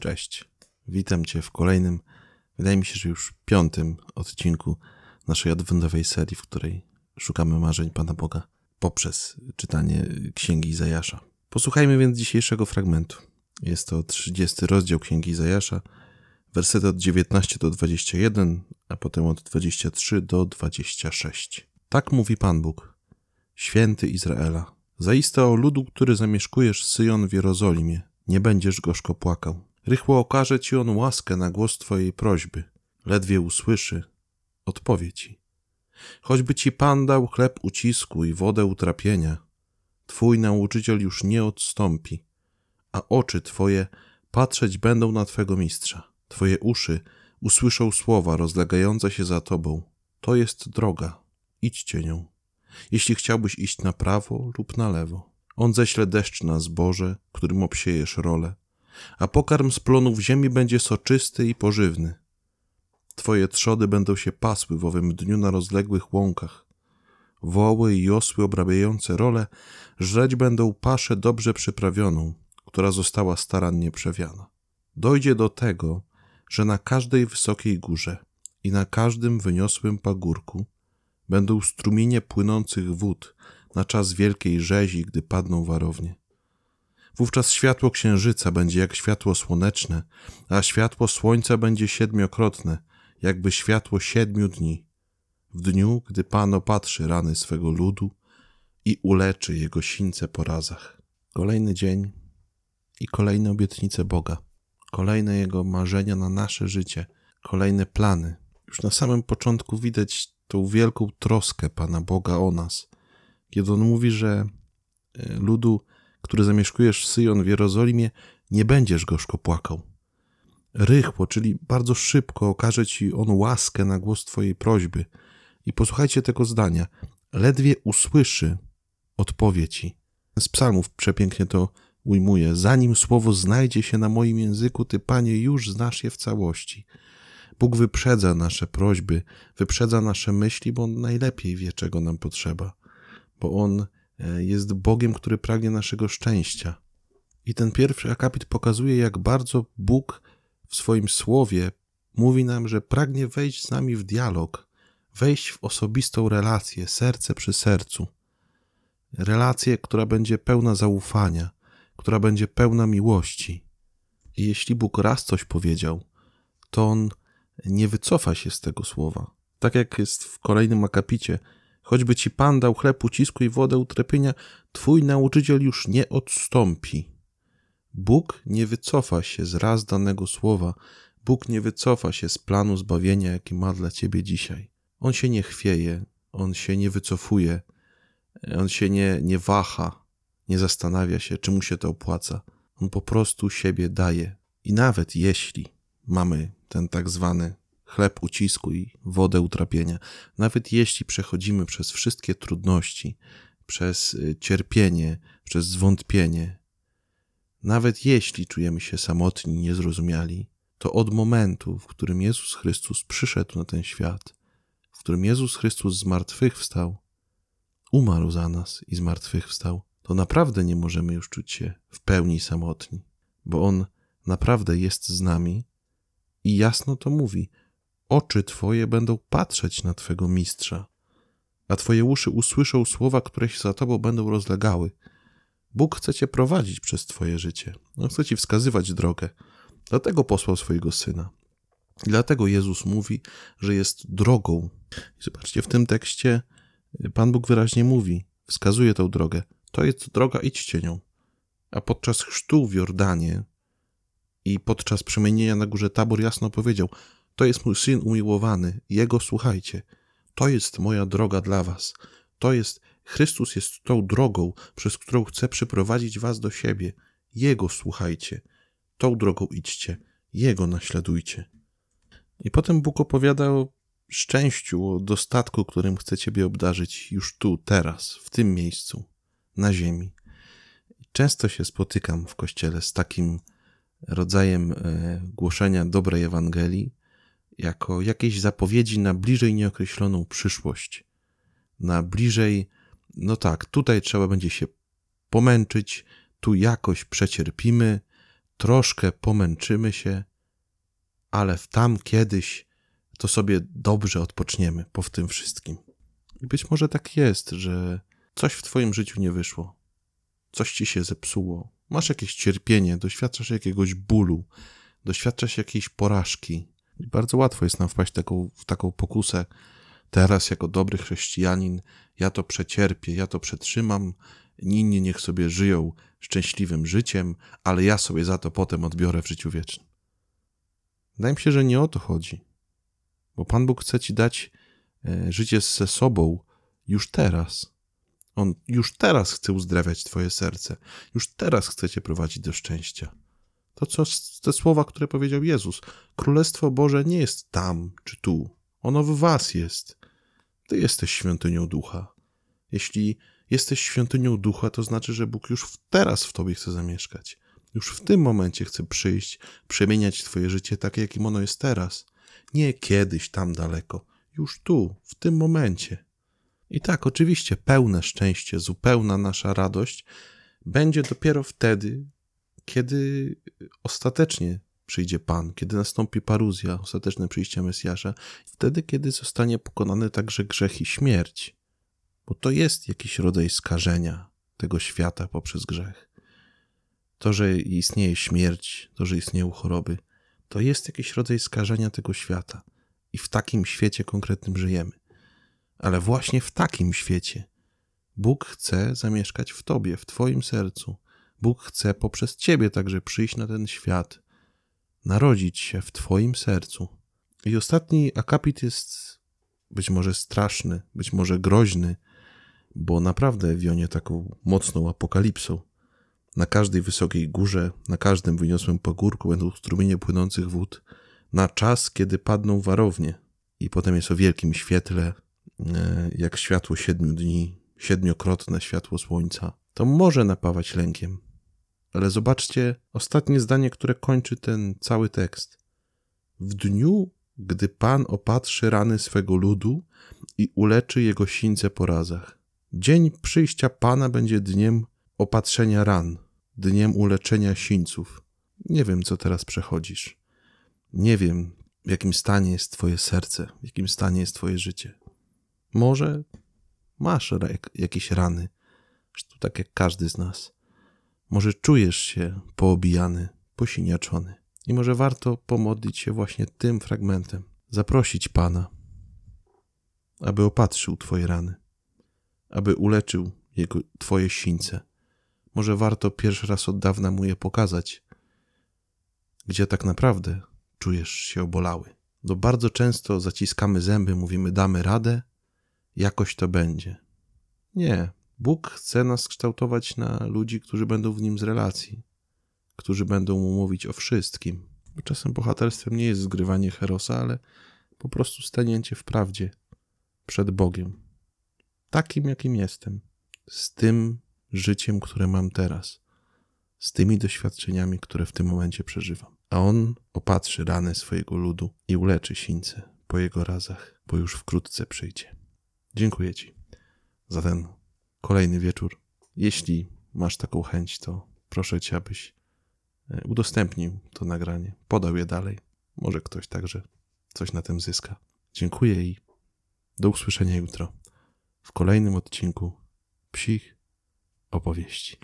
Cześć. Witam Cię w kolejnym, wydaje mi się, że już piątym odcinku naszej adwentowej serii, w której szukamy marzeń Pana Boga poprzez czytanie Księgi Izajasza. Posłuchajmy więc dzisiejszego fragmentu. Jest to 30 rozdział Księgi Izajasza, wersety od 19 do 21, a potem od 23 do 26. Tak mówi Pan Bóg, święty Izraela. Zaiste o ludu, który zamieszkujesz Syjon w Jerozolimie, nie będziesz gorzko płakał. Rychło okaże ci on łaskę na głos twojej prośby. Ledwie usłyszy, odpowie ci. Choćby ci Pan dał chleb ucisku i wodę utrapienia, twój nauczyciel już nie odstąpi, a oczy twoje patrzeć będą na twego mistrza. Twoje uszy usłyszą słowa rozlegające się za tobą. To jest droga, idźcie nią. Jeśli chciałbyś iść na prawo lub na lewo, on ześle deszcz na zboże, którym obsiejesz rolę a pokarm z plonów ziemi będzie soczysty i pożywny. Twoje trzody będą się pasły w owym dniu na rozległych łąkach. Woły i osły obrabiające role żreć będą paszę dobrze przyprawioną, która została starannie przewiana. Dojdzie do tego, że na każdej wysokiej górze i na każdym wyniosłym pagórku będą strumienie płynących wód na czas wielkiej rzezi, gdy padną warownie. Wówczas światło księżyca będzie jak światło słoneczne, a światło słońca będzie siedmiokrotne, jakby światło siedmiu dni. W dniu, gdy Pan opatrzy rany swego ludu i uleczy jego sińce po razach. Kolejny dzień i kolejne obietnice Boga, kolejne Jego marzenia na nasze życie, kolejne plany. Już na samym początku widać tą wielką troskę Pana Boga o nas, kiedy On mówi, że e, ludu który zamieszkujesz Syjon w Jerozolimie, nie będziesz gorzko płakał. Rychło, czyli bardzo szybko okaże ci on łaskę na głos twojej prośby. I posłuchajcie tego zdania. Ledwie usłyszy, odpowie ci. Z psalmów przepięknie to ujmuje. Zanim słowo znajdzie się na moim języku, ty, panie, już znasz je w całości. Bóg wyprzedza nasze prośby, wyprzedza nasze myśli, bo on najlepiej wie, czego nam potrzeba. Bo on jest Bogiem, który pragnie naszego szczęścia. I ten pierwszy akapit pokazuje, jak bardzo Bóg w swoim słowie mówi nam, że pragnie wejść z nami w dialog, wejść w osobistą relację, serce przy sercu. Relację, która będzie pełna zaufania, która będzie pełna miłości. I jeśli Bóg raz coś powiedział, to on nie wycofa się z tego słowa. Tak jak jest w kolejnym akapicie, Choćby ci Pan dał chleb ucisku i wodę utrepienia, twój nauczyciel już nie odstąpi. Bóg nie wycofa się z raz danego słowa. Bóg nie wycofa się z planu zbawienia, jaki ma dla ciebie dzisiaj. On się nie chwieje, on się nie wycofuje, on się nie, nie waha, nie zastanawia się, czy mu się to opłaca. On po prostu siebie daje. I nawet jeśli mamy ten tak zwany chleb ucisku i wodę utrapienia. Nawet jeśli przechodzimy przez wszystkie trudności, przez y, cierpienie, przez zwątpienie, nawet jeśli czujemy się samotni, niezrozumiali, to od momentu, w którym Jezus Chrystus przyszedł na ten świat, w którym Jezus Chrystus zmartwychwstał, umarł za nas i zmartwychwstał, to naprawdę nie możemy już czuć się w pełni samotni, bo On naprawdę jest z nami i jasno to mówi: oczy Twoje będą patrzeć na Twego mistrza, a Twoje uszy usłyszą słowa, które się za Tobą będą rozlegały. Bóg chce Cię prowadzić przez Twoje życie. On chce Ci wskazywać drogę. Dlatego posłał swojego Syna. Dlatego Jezus mówi, że jest drogą. I zobaczcie, w tym tekście Pan Bóg wyraźnie mówi, wskazuje tą drogę. To jest droga, idźcie nią. A podczas chrztu w Jordanie i podczas przemienienia na górze Tabor jasno powiedział – to jest mój syn umiłowany, jego słuchajcie. To jest moja droga dla was. To jest, Chrystus jest tą drogą, przez którą chcę przyprowadzić was do siebie. Jego słuchajcie. Tą drogą idźcie. Jego naśladujcie. I potem Bóg opowiada o szczęściu, o dostatku, którym chce Ciebie obdarzyć już tu, teraz, w tym miejscu, na ziemi. Często się spotykam w kościele z takim rodzajem e, głoszenia dobrej Ewangelii, jako jakieś zapowiedzi na bliżej nieokreśloną przyszłość. Na bliżej, no tak, tutaj trzeba będzie się pomęczyć, tu jakoś przecierpimy, troszkę pomęczymy się, ale w tam kiedyś to sobie dobrze odpoczniemy po tym wszystkim. I być może tak jest, że coś w Twoim życiu nie wyszło, coś ci się zepsuło, masz jakieś cierpienie, doświadczasz jakiegoś bólu, doświadczasz jakiejś porażki. Bardzo łatwo jest nam wpaść taką, w taką pokusę. Teraz, jako dobry chrześcijanin, ja to przecierpię, ja to przetrzymam, inni niech sobie żyją szczęśliwym życiem, ale ja sobie za to potem odbiorę w życiu wiecznym. Wydaje mi się, że nie o to chodzi, bo Pan Bóg chce ci dać e, życie ze sobą już teraz. On już teraz chce uzdrawiać Twoje serce, już teraz chce Cię prowadzić do szczęścia. To co te słowa, które powiedział Jezus. Królestwo Boże nie jest tam czy tu. Ono w Was jest. Ty jesteś świątynią ducha. Jeśli jesteś świątynią ducha, to znaczy, że Bóg już teraz w Tobie chce zamieszkać. Już w tym momencie chce przyjść, przemieniać Twoje życie takie, jakim ono jest teraz. Nie kiedyś tam daleko, już tu, w tym momencie. I tak, oczywiście, pełne szczęście, zupełna nasza radość będzie dopiero wtedy, kiedy ostatecznie przyjdzie Pan, kiedy nastąpi paruzja, ostateczne przyjście Mesjasza, wtedy, kiedy zostanie pokonany także grzech i śmierć, bo to jest jakiś rodzaj skażenia tego świata poprzez grzech. To, że istnieje śmierć, to, że istnieją choroby, to jest jakiś rodzaj skażenia tego świata. I w takim świecie konkretnym żyjemy. Ale właśnie w takim świecie Bóg chce zamieszkać w Tobie, w Twoim sercu. Bóg chce poprzez Ciebie także przyjść na ten świat, narodzić się w Twoim sercu. I ostatni akapit jest być może straszny, być może groźny, bo naprawdę wionie taką mocną apokalipsą. Na każdej wysokiej górze, na każdym wyniosłym pagórku będą strumienie płynących wód, na czas, kiedy padną warownie. I potem jest o wielkim świetle, e, jak światło siedmiu dni, siedmiokrotne światło słońca. To może napawać lękiem. Ale zobaczcie ostatnie zdanie, które kończy ten cały tekst. W dniu, gdy Pan opatrzy rany swego ludu i uleczy jego sińce po razach. Dzień przyjścia Pana będzie dniem opatrzenia ran, dniem uleczenia sińców. Nie wiem, co teraz przechodzisz. Nie wiem, w jakim stanie jest Twoje serce, w jakim stanie jest Twoje życie. Może masz jakieś rany, tak jak każdy z nas. Może czujesz się poobijany, posiniaczony. I może warto pomodlić się właśnie tym fragmentem, zaprosić Pana, aby opatrzył Twoje rany, aby uleczył jego, Twoje sińce. Może warto pierwszy raz od dawna mu je pokazać, gdzie tak naprawdę czujesz się obolały. Bo bardzo często zaciskamy zęby, mówimy damy radę, jakoś to będzie. Nie. Bóg chce nas kształtować na ludzi, którzy będą w nim z relacji, którzy będą mu mówić o wszystkim. Czasem bohaterstwem nie jest zgrywanie herosa, ale po prostu stanięcie w prawdzie przed Bogiem. Takim, jakim jestem, z tym życiem, które mam teraz, z tymi doświadczeniami, które w tym momencie przeżywam a on opatrzy rany swojego ludu i uleczy sińce po jego razach, bo już wkrótce przyjdzie. Dziękuję Ci za ten kolejny wieczór. Jeśli masz taką chęć, to proszę Cię, abyś e, udostępnił to nagranie, podał je dalej. Może ktoś także coś na tym zyska. Dziękuję i do usłyszenia jutro w kolejnym odcinku psich opowieści.